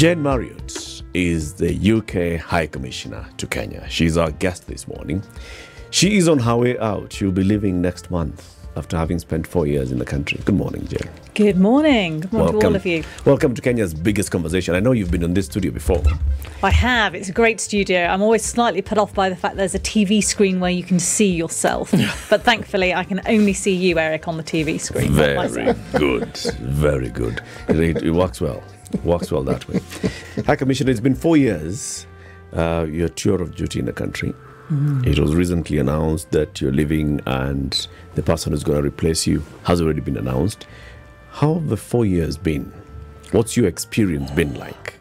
Jane Marriott is the UK High Commissioner to Kenya. She's our guest this morning. She is on her way out. She'll be leaving next month after having spent four years in the country. Good morning, Jane. Good morning. Good morning to all of you. Welcome to Kenya's biggest conversation. I know you've been in this studio before. I have. It's a great studio. I'm always slightly put off by the fact there's a TV screen where you can see yourself. but thankfully, I can only see you, Eric, on the TV screen. Very good. Very good. It, it works well. Works well that way. High Commissioner, it's been four years. Uh, your tour of duty in the country. It was recently announced that you're leaving and the person who's going to replace you has already been announced. How have the four years been? What's your experience been like?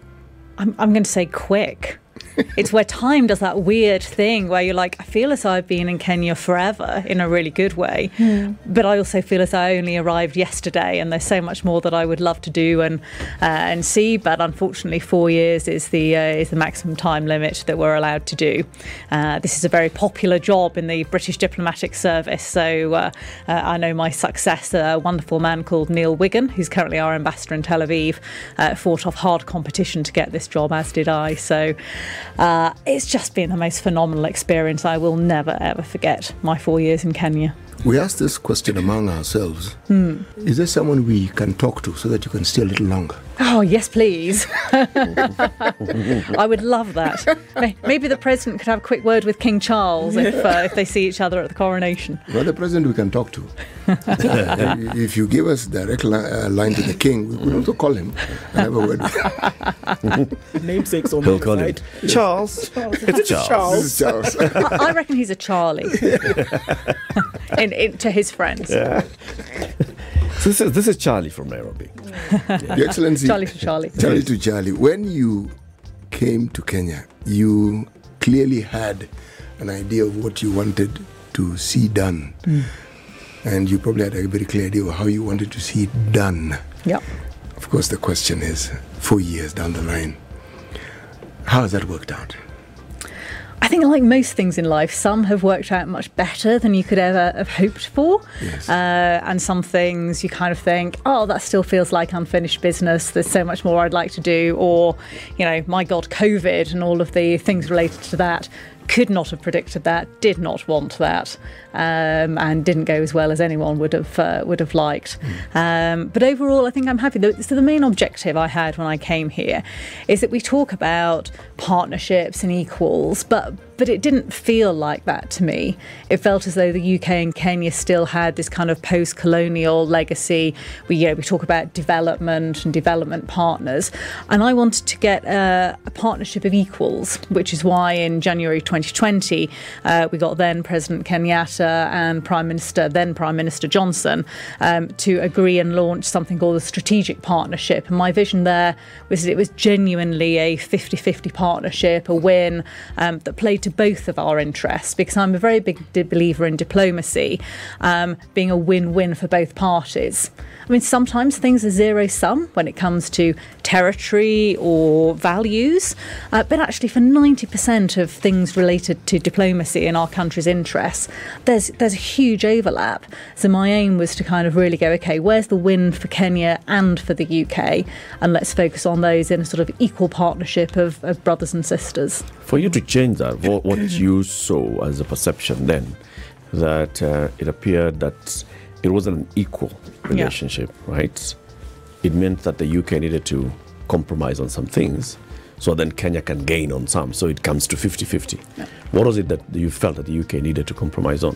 I'm, I'm going to say quick. It's where time does that weird thing where you're like, I feel as though I've been in Kenya forever in a really good way, but I also feel as though I only arrived yesterday, and there's so much more that I would love to do and uh, and see. But unfortunately, four years is the uh, is the maximum time limit that we're allowed to do. Uh, this is a very popular job in the British diplomatic service, so uh, uh, I know my successor, a wonderful man called Neil Wigan, who's currently our ambassador in Tel Aviv, uh, fought off hard competition to get this job, as did I. So uh, it's just been the most phenomenal experience. I will never ever forget my four years in Kenya. We asked this question among ourselves. Is there someone we can talk to so that you can stay a little longer? Oh yes, please. I would love that. Maybe the president could have a quick word with King Charles if uh, if they see each other at the coronation. Well, the president we can talk to. If you give us direct li- uh, line to the king, we could also call him and have a word. namesakes on He'll the call him side. Charles. It's Charles. This Charles. I, I reckon he's a Charlie. In, in, to his friends. So This is, this is Charlie from Nairobi. Your Excellency, Charlie to Charlie. Charlie to Charlie. When you came to Kenya, you clearly had an idea of what you wanted to see done. Mm. And you probably had a very clear idea of how you wanted to see it done. Yep. Of course, the question is four years down the line, how has that worked out? I think, like most things in life, some have worked out much better than you could ever have hoped for. Yes. Uh, and some things you kind of think, oh, that still feels like unfinished business. There's so much more I'd like to do. Or, you know, my God, COVID and all of the things related to that. Could not have predicted that, did not want that, um, and didn't go as well as anyone would have uh, would have liked. Um, but overall, I think I'm happy. So the main objective I had when I came here is that we talk about partnerships and equals, but but it didn't feel like that to me. It felt as though the UK and Kenya still had this kind of post-colonial legacy. We you know we talk about development and development partners, and I wanted to get a, a partnership of equals, which is why in January 2020 uh, we got then President Kenyatta and Prime Minister then Prime Minister Johnson um, to agree and launch something called the Strategic Partnership. And my vision there was that it was genuinely a 50-50 partnership, a win um, that played to both of our interests. Because I'm a very big believer in diplomacy um, being a win-win for both parties. I mean, sometimes things are zero sum when it comes to territory or values, uh, but actually, for 90% of things related to diplomacy in our country's interests, there's there's a huge overlap. So my aim was to kind of really go, okay, where's the win for Kenya and for the UK, and let's focus on those in a sort of equal partnership of, of brothers and sisters. For you to change that, what, what you saw as a perception then, that uh, it appeared that it wasn't an equal relationship, right? It meant that the UK needed to compromise on some things so then Kenya can gain on some. So it comes to 50 50. What was it that you felt that the UK needed to compromise on?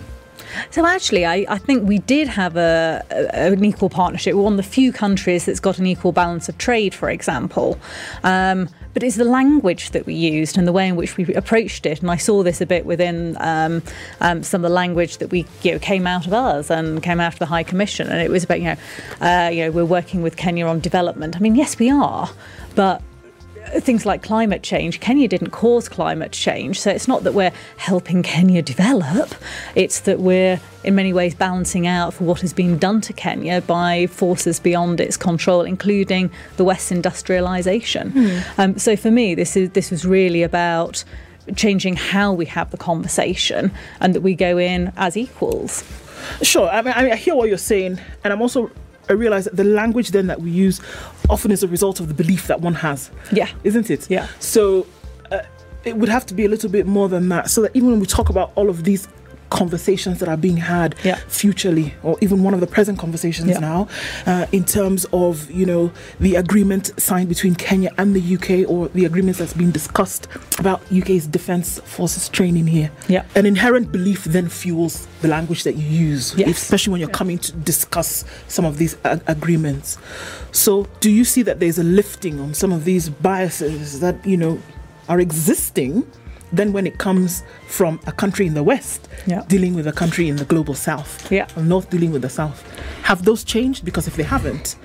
So actually, I, I think we did have a, a, an equal partnership. We're one of the few countries that's got an equal balance of trade, for example. Um, but it's the language that we used and the way in which we approached it. And I saw this a bit within um, um, some of the language that we you know, came out of us and came out of the High Commission. And it was about you know, uh, you know, we're working with Kenya on development. I mean, yes, we are, but things like climate change, Kenya didn't cause climate change. So it's not that we're helping Kenya develop, it's that we're in many ways balancing out for what has been done to Kenya by forces beyond its control, including the West's industrialization. Mm. Um, so for me, this is this was really about changing how we have the conversation and that we go in as equals. Sure. I mean, I, mean, I hear what you're saying, and I'm also I realize that the language then that we use often is a result of the belief that one has. Yeah. Isn't it? Yeah. So uh, it would have to be a little bit more than that so that even when we talk about all of these conversations that are being had yeah. futurely or even one of the present conversations yeah. now uh, in terms of you know the agreement signed between Kenya and the UK or the agreements that's been discussed about UK's defense forces training here yeah. an inherent belief then fuels the language that you use yes. especially when you're yeah. coming to discuss some of these ag- agreements so do you see that there's a lifting on some of these biases that you know are existing then when it comes from a country in the West yeah. dealing with a country in the global South, yeah. or North dealing with the South, have those changed? Because if they haven't,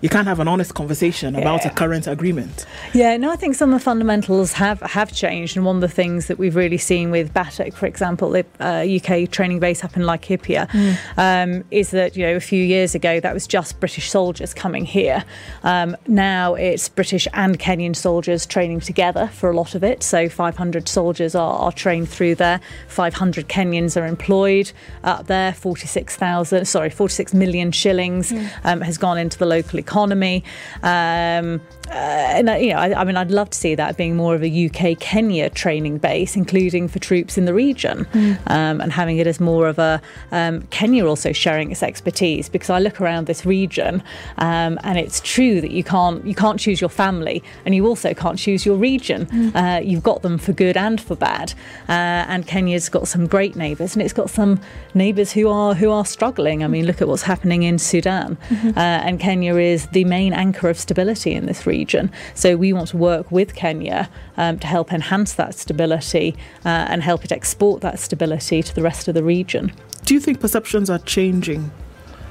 you can't have an honest conversation yeah. about a current agreement. Yeah, no, I think some of the fundamentals have, have changed. And one of the things that we've really seen with BATUK, for example, the uh, UK training base up in Laikipia, mm. um, is that, you know, a few years ago that was just British soldiers coming here. Um, now it's British and Kenyan soldiers training together for a lot of it. So 500 soldiers are, are trained through there. 500 Kenyans are employed up there. 46,000, sorry, 46 million shillings mm. um, has gone into the local economy economy. Um, uh, and uh, you know, I, I, mean, I'd love to see that being more of a UK Kenya training base, including for troops in the region, mm. um, and having it as more of a um, Kenya also sharing its expertise. Because I look around this region, um, and it's true that you can't you can't choose your family, and you also can't choose your region. Mm. Uh, you've got them for good and for bad, uh, and Kenya's got some great neighbours, and it's got some neighbours who are who are struggling. I mean, look at what's happening in Sudan, mm-hmm. Uh, and Kenya is the main anchor of stability in this region. So we want to work with Kenya um, to help enhance that stability uh, and help it export that stability to the rest of the region. Do you think perceptions are changing?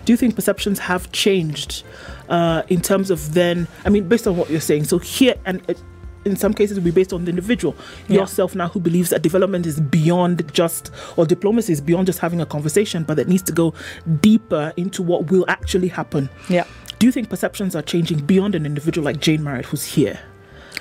Do you think perceptions have changed uh, in terms of then? I mean, based on what you're saying, so here and uh, in some cases will be based on the individual yeah. yourself now who believes that development is beyond just or diplomacy is beyond just having a conversation but that needs to go deeper into what will actually happen yeah do you think perceptions are changing beyond an individual like Jane Marriott, who's here?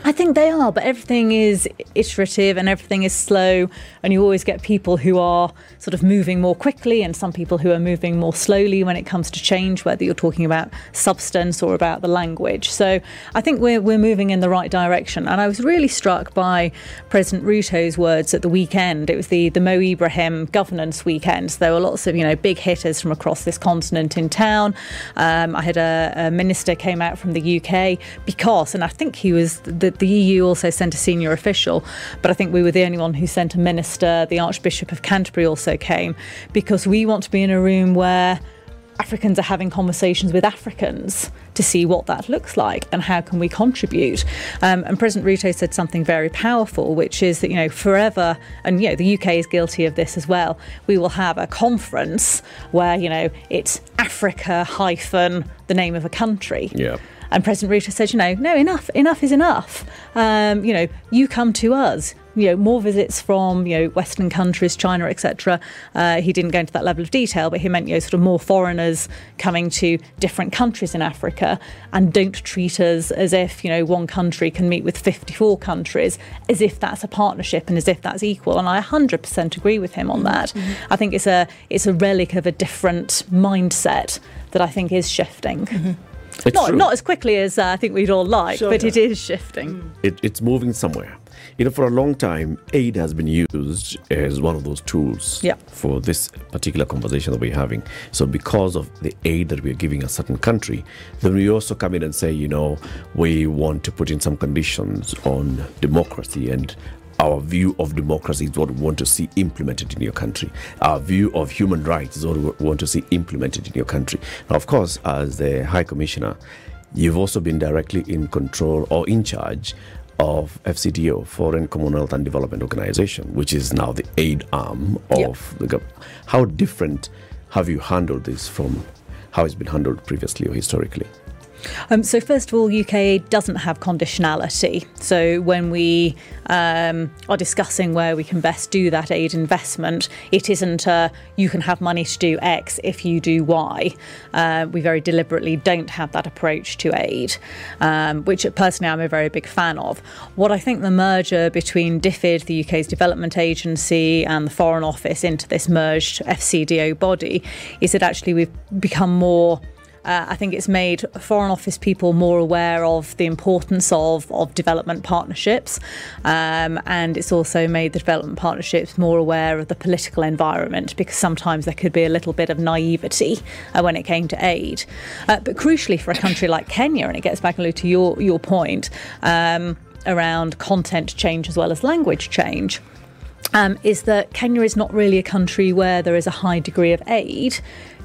I think they are, but everything is iterative and everything is slow, and you always get people who are sort of moving more quickly and some people who are moving more slowly when it comes to change, whether you're talking about substance or about the language. So I think we're, we're moving in the right direction. And I was really struck by President Ruto's words at the weekend. It was the, the Mo Ibrahim governance weekend. So there were lots of, you know, big hitters from across this continent in town. Um, I had a, a minister came out from the UK because, and I think he was the the, the EU also sent a senior official, but I think we were the only one who sent a minister. The Archbishop of Canterbury also came because we want to be in a room where Africans are having conversations with Africans to see what that looks like and how can we contribute. Um, and President Ruto said something very powerful, which is that you know forever, and you know the UK is guilty of this as well. We will have a conference where you know it's Africa hyphen the name of a country. Yeah. And President Ruto said, you know, no, enough, enough is enough. Um, you know, you come to us. You know, more visits from you know Western countries, China, etc. Uh, he didn't go into that level of detail, but he meant you know sort of more foreigners coming to different countries in Africa, and don't treat us as if you know one country can meet with 54 countries, as if that's a partnership and as if that's equal. And I 100% agree with him on that. Mm-hmm. I think it's a it's a relic of a different mindset that I think is shifting. Mm-hmm. It's not, not as quickly as uh, I think we'd all like, sure, but yeah. it is shifting. Mm. It, it's moving somewhere. You know, for a long time, aid has been used as one of those tools yeah. for this particular conversation that we're having. So, because of the aid that we're giving a certain country, then we also come in and say, you know, we want to put in some conditions on democracy and Our view of democracy is what we want to see implemented in your country. Our view of human rights is what we want to see implemented in your country. Now, of course, as the High Commissioner, you've also been directly in control or in charge of FCDO, Foreign Commonwealth and Development Organization, which is now the aid arm of Yep. the government. How different have you handled this from how it's been handled previously or historically? Um, so first of all, UK doesn't have conditionality. So when we um, are discussing where we can best do that aid investment, it isn't a, you can have money to do X if you do Y. Uh, we very deliberately don't have that approach to aid, um, which personally I'm a very big fan of. What I think the merger between DFID, the UK's development agency, and the Foreign Office into this merged FCDO body is that actually we've become more uh, I think it's made Foreign Office people more aware of the importance of, of development partnerships, um, and it's also made the development partnerships more aware of the political environment because sometimes there could be a little bit of naivety uh, when it came to aid. Uh, but crucially, for a country like Kenya, and it gets back Lou, to your your point um, around content change as well as language change um, is that Kenya is not really a country where there is a high degree of aid.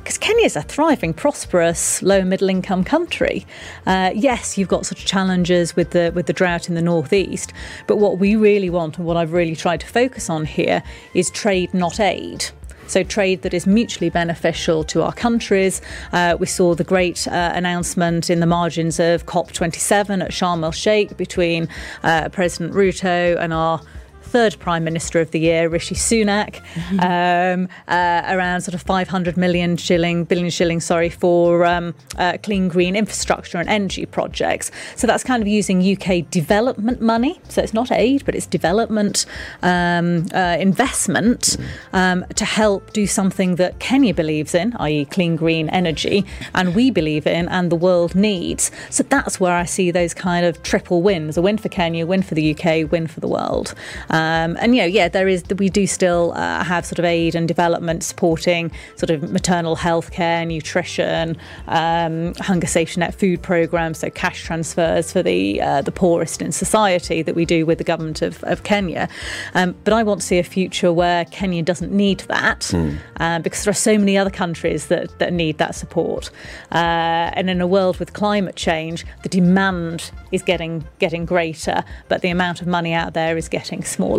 Because Kenya is a thriving, prosperous, low middle income country. Uh, yes, you've got such challenges with the with the drought in the northeast, but what we really want and what I've really tried to focus on here is trade, not aid. So, trade that is mutually beneficial to our countries. Uh, we saw the great uh, announcement in the margins of COP27 at Sharm el Sheikh between uh, President Ruto and our third Prime Minister of the year, Rishi Sunak, um, uh, around sort of 500 million shilling, billion shilling, sorry, for um, uh, clean green infrastructure and energy projects. So that's kind of using UK development money. So it's not aid, but it's development um, uh, investment um, to help do something that Kenya believes in, i.e., clean green energy, and we believe in, and the world needs. So that's where I see those kind of triple wins: a win for Kenya, win for the UK, win for the world. Um, and you know, yeah, there is we do still uh, have sort of aid and development supporting sort of maternal health care, nutrition, um, hunger safety net food programs, so cash transfers for the uh, the poorest in society that we do with the government of, of Kenya. Um, but I want to see a future where Kenya doesn't need that uh, because there are so many other countries that, that need that support. Uh, and in a world with climate change, the demand is getting getting greater, but the amount of money out there is getting smaller.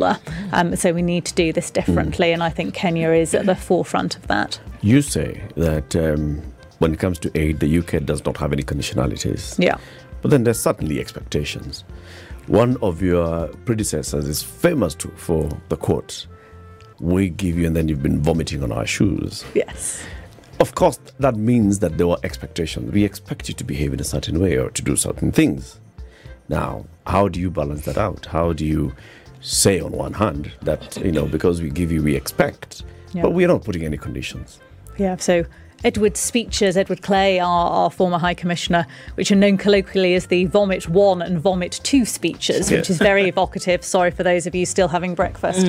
Um, so we need to do this differently, and I think Kenya is at the forefront of that. You say that um, when it comes to aid, the UK does not have any conditionalities. Yeah. But then there's certainly expectations. One of your predecessors is famous for the quote, we give you and then you've been vomiting on our shoes. Yes. Of course, that means that there were expectations. We expect you to behave in a certain way or to do certain things. Now, how do you balance that out? How do you say, on one hand, that, you know, because we give you, we expect, Yeah. but we're not putting any conditions? Yeah, so Edward's speeches, Edward Clay, our, our former High Commissioner, which are known colloquially as the Vomit 1 and Vomit 2 speeches, which is very evocative. Sorry for those of you still having breakfast.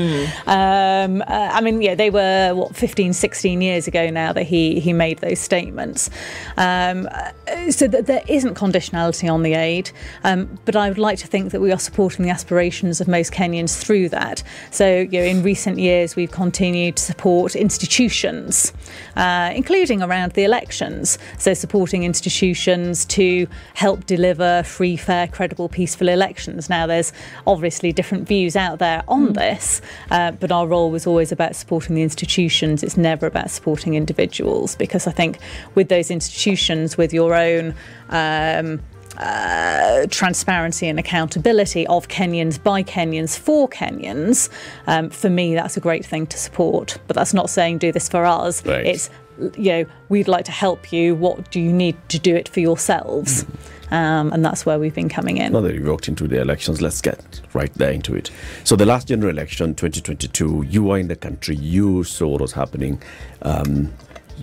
Um, uh, I mean, yeah, they were, what, 15, 16 years ago now that he, he made those statements. Um, uh, so that there isn't conditionality on the aid, um, but I would like to think that we are supporting the aspirations of most Kenyans through that. So, you know, in recent years, we've continued to support institutions, uh, including around the elections. So, supporting institutions to help deliver free, fair, credible, peaceful elections. Now, there's obviously different views out there on this, uh, but our role was always about supporting the institutions. It's never about supporting individuals because I think with those institutions, with your own um, uh, transparency and accountability of Kenyans by Kenyans for Kenyans, um, for me, that's a great thing to support. But that's not saying do this for us. Right. It's, you know, we'd like to help you. What do you need to do it for yourselves? Um, and that's where we've been coming in. Now that you walked into the elections, let's get right there into it. So, the last general election, 2022, you were in the country, you saw what was happening. Um,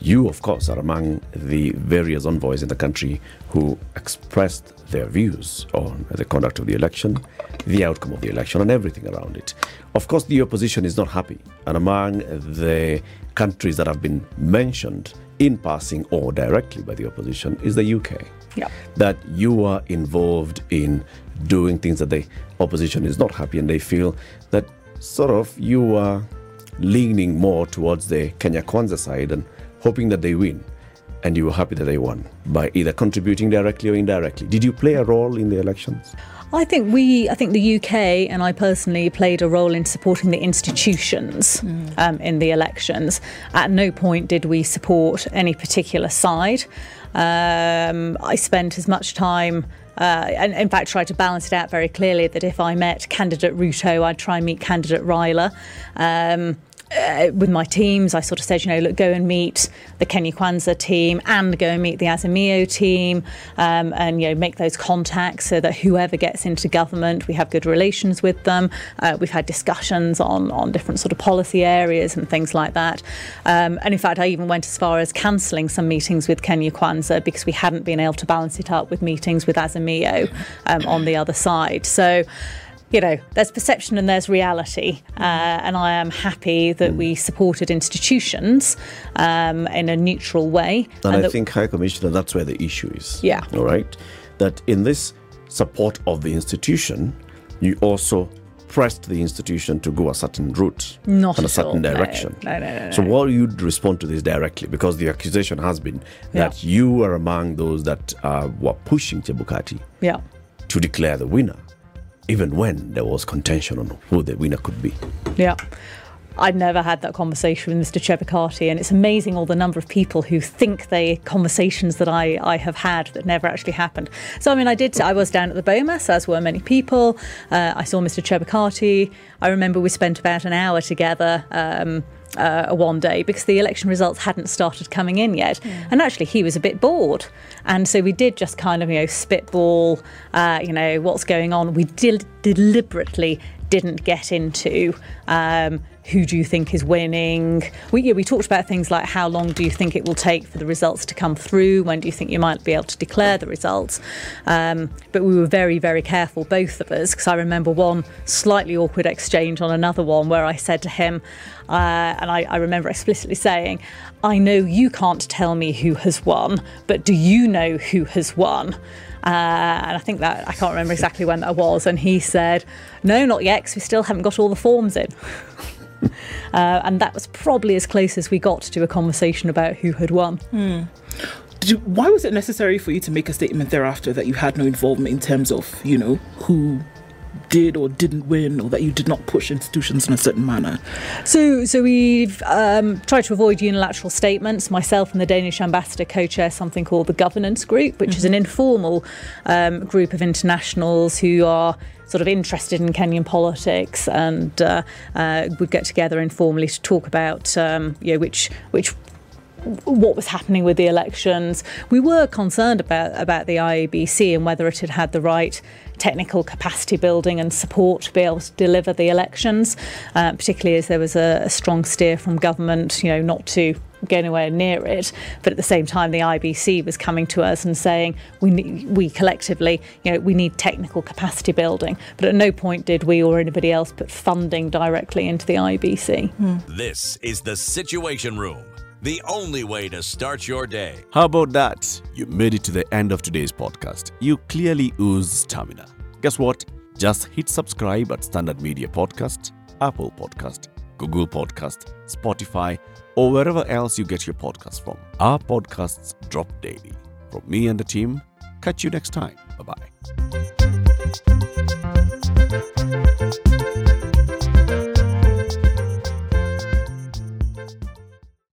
you, of course, are among the various envoys in the country who expressed their views on the conduct of the election, the outcome of the election, and everything around it. Of course, the opposition is not happy. And among the countries that have been mentioned in passing or directly by the opposition is the UK Yeah. that you are involved in doing things that the opposition is not happy and they feel that sort of you are leaning more towards the Kenya Kwanza side and hoping that they win. And you were happy that they won by either contributing directly or indirectly. Did you play a role in the elections? I think we, I think the UK and I personally played a role in supporting the institutions um, in the elections. At no point did we support any particular side. Um, I spent as much time. Uh, and in fact, tried to balance it out very clearly that if I met candidate Ruto, I'd try and meet candidate Raila. Um, uh, with my teams, I sort of said, you know, look, go and meet the Kenya Kwanza team and go and meet the Azimio team, um, and you know, make those contacts so that whoever gets into government, we have good relations with them. Uh, we've had discussions on on different sort of policy areas and things like that. Um, and in fact, I even went as far as cancelling some meetings with Kenya Kwanza because we hadn't been able to balance it up with meetings with Azimio um, on the other side. So you know, there's perception and there's reality. Uh, and I am happy that we supported institutions um, in a neutral way. And, I that- think, High Commissioner, that's where the issue is. Yeah. All right. That in this support of the institution, you also pressed the institution to go a certain route Not and a certain all. Direction. No, no, no, So, what you'd respond to this directly? Because the accusation has been that you were among those that uh, were pushing Chebukati yeah. to declare the winner, even when there was contention on who the winner could be. Yeah. I'd never had that conversation with Mr. Chebukati, and it's amazing all the number of people who think they conversations that I, I have had that never actually happened. So, I mean, I did, I was down at the BOMAS, as were many people. Uh, I saw Mr. Chebukati. I remember we spent about an hour together. Um, uh, one day because the election results hadn't started coming in yet, and actually he was a bit bored, and so we did just kind of you know spitball, uh, you know what's going on. We did deliberately didn't get into um, who do you think is winning. We, yeah, we talked about things like how long do you think it will take for the results to come through? When do you think you might be able to declare the results? Um, but we were very, very careful, both of us, because I remember one slightly awkward exchange on another one where I said to him, uh, and I, I remember explicitly saying, I know you can't tell me who has won, but do you know who has won? Uh, and I think that I can't remember exactly when that was. And he said, "No, not yet, because we still haven't got all the forms in." uh, and that was probably as close as we got to a conversation about who had won. Did you, why was it necessary for you to make a statement thereafter that you had no involvement in terms of, you know, who did or didn't win, or that you did not push institutions in a certain manner? So, so we've um, tried to avoid unilateral statements. Myself and the Danish ambassador co-chair something called the Governance Group, which is an informal um, group of internationals who are sort of interested in Kenyan politics and uh, uh, would get together informally to talk about um, you know which which what was happening with the elections. We were concerned about about the IEBC and whether it had had the right technical capacity building and support to be able to deliver the elections, uh, particularly as there was a, a strong steer from government, you know, not to go anywhere near it. But at the same time, the IEBC was coming to us and saying we we collectively, you know, we need technical capacity building. But at no point did we or anybody else put funding directly into the IEBC. This is the Situation Room, the only way to start your day. How about that? You made it to the end of today's podcast. You clearly ooze stamina. Guess what? Just hit subscribe at Standard Media Podcast, Apple Podcast, Google Podcast, Spotify, or wherever else you get your podcast from. Our podcasts drop daily. From me and the team, catch you next time. Bye bye.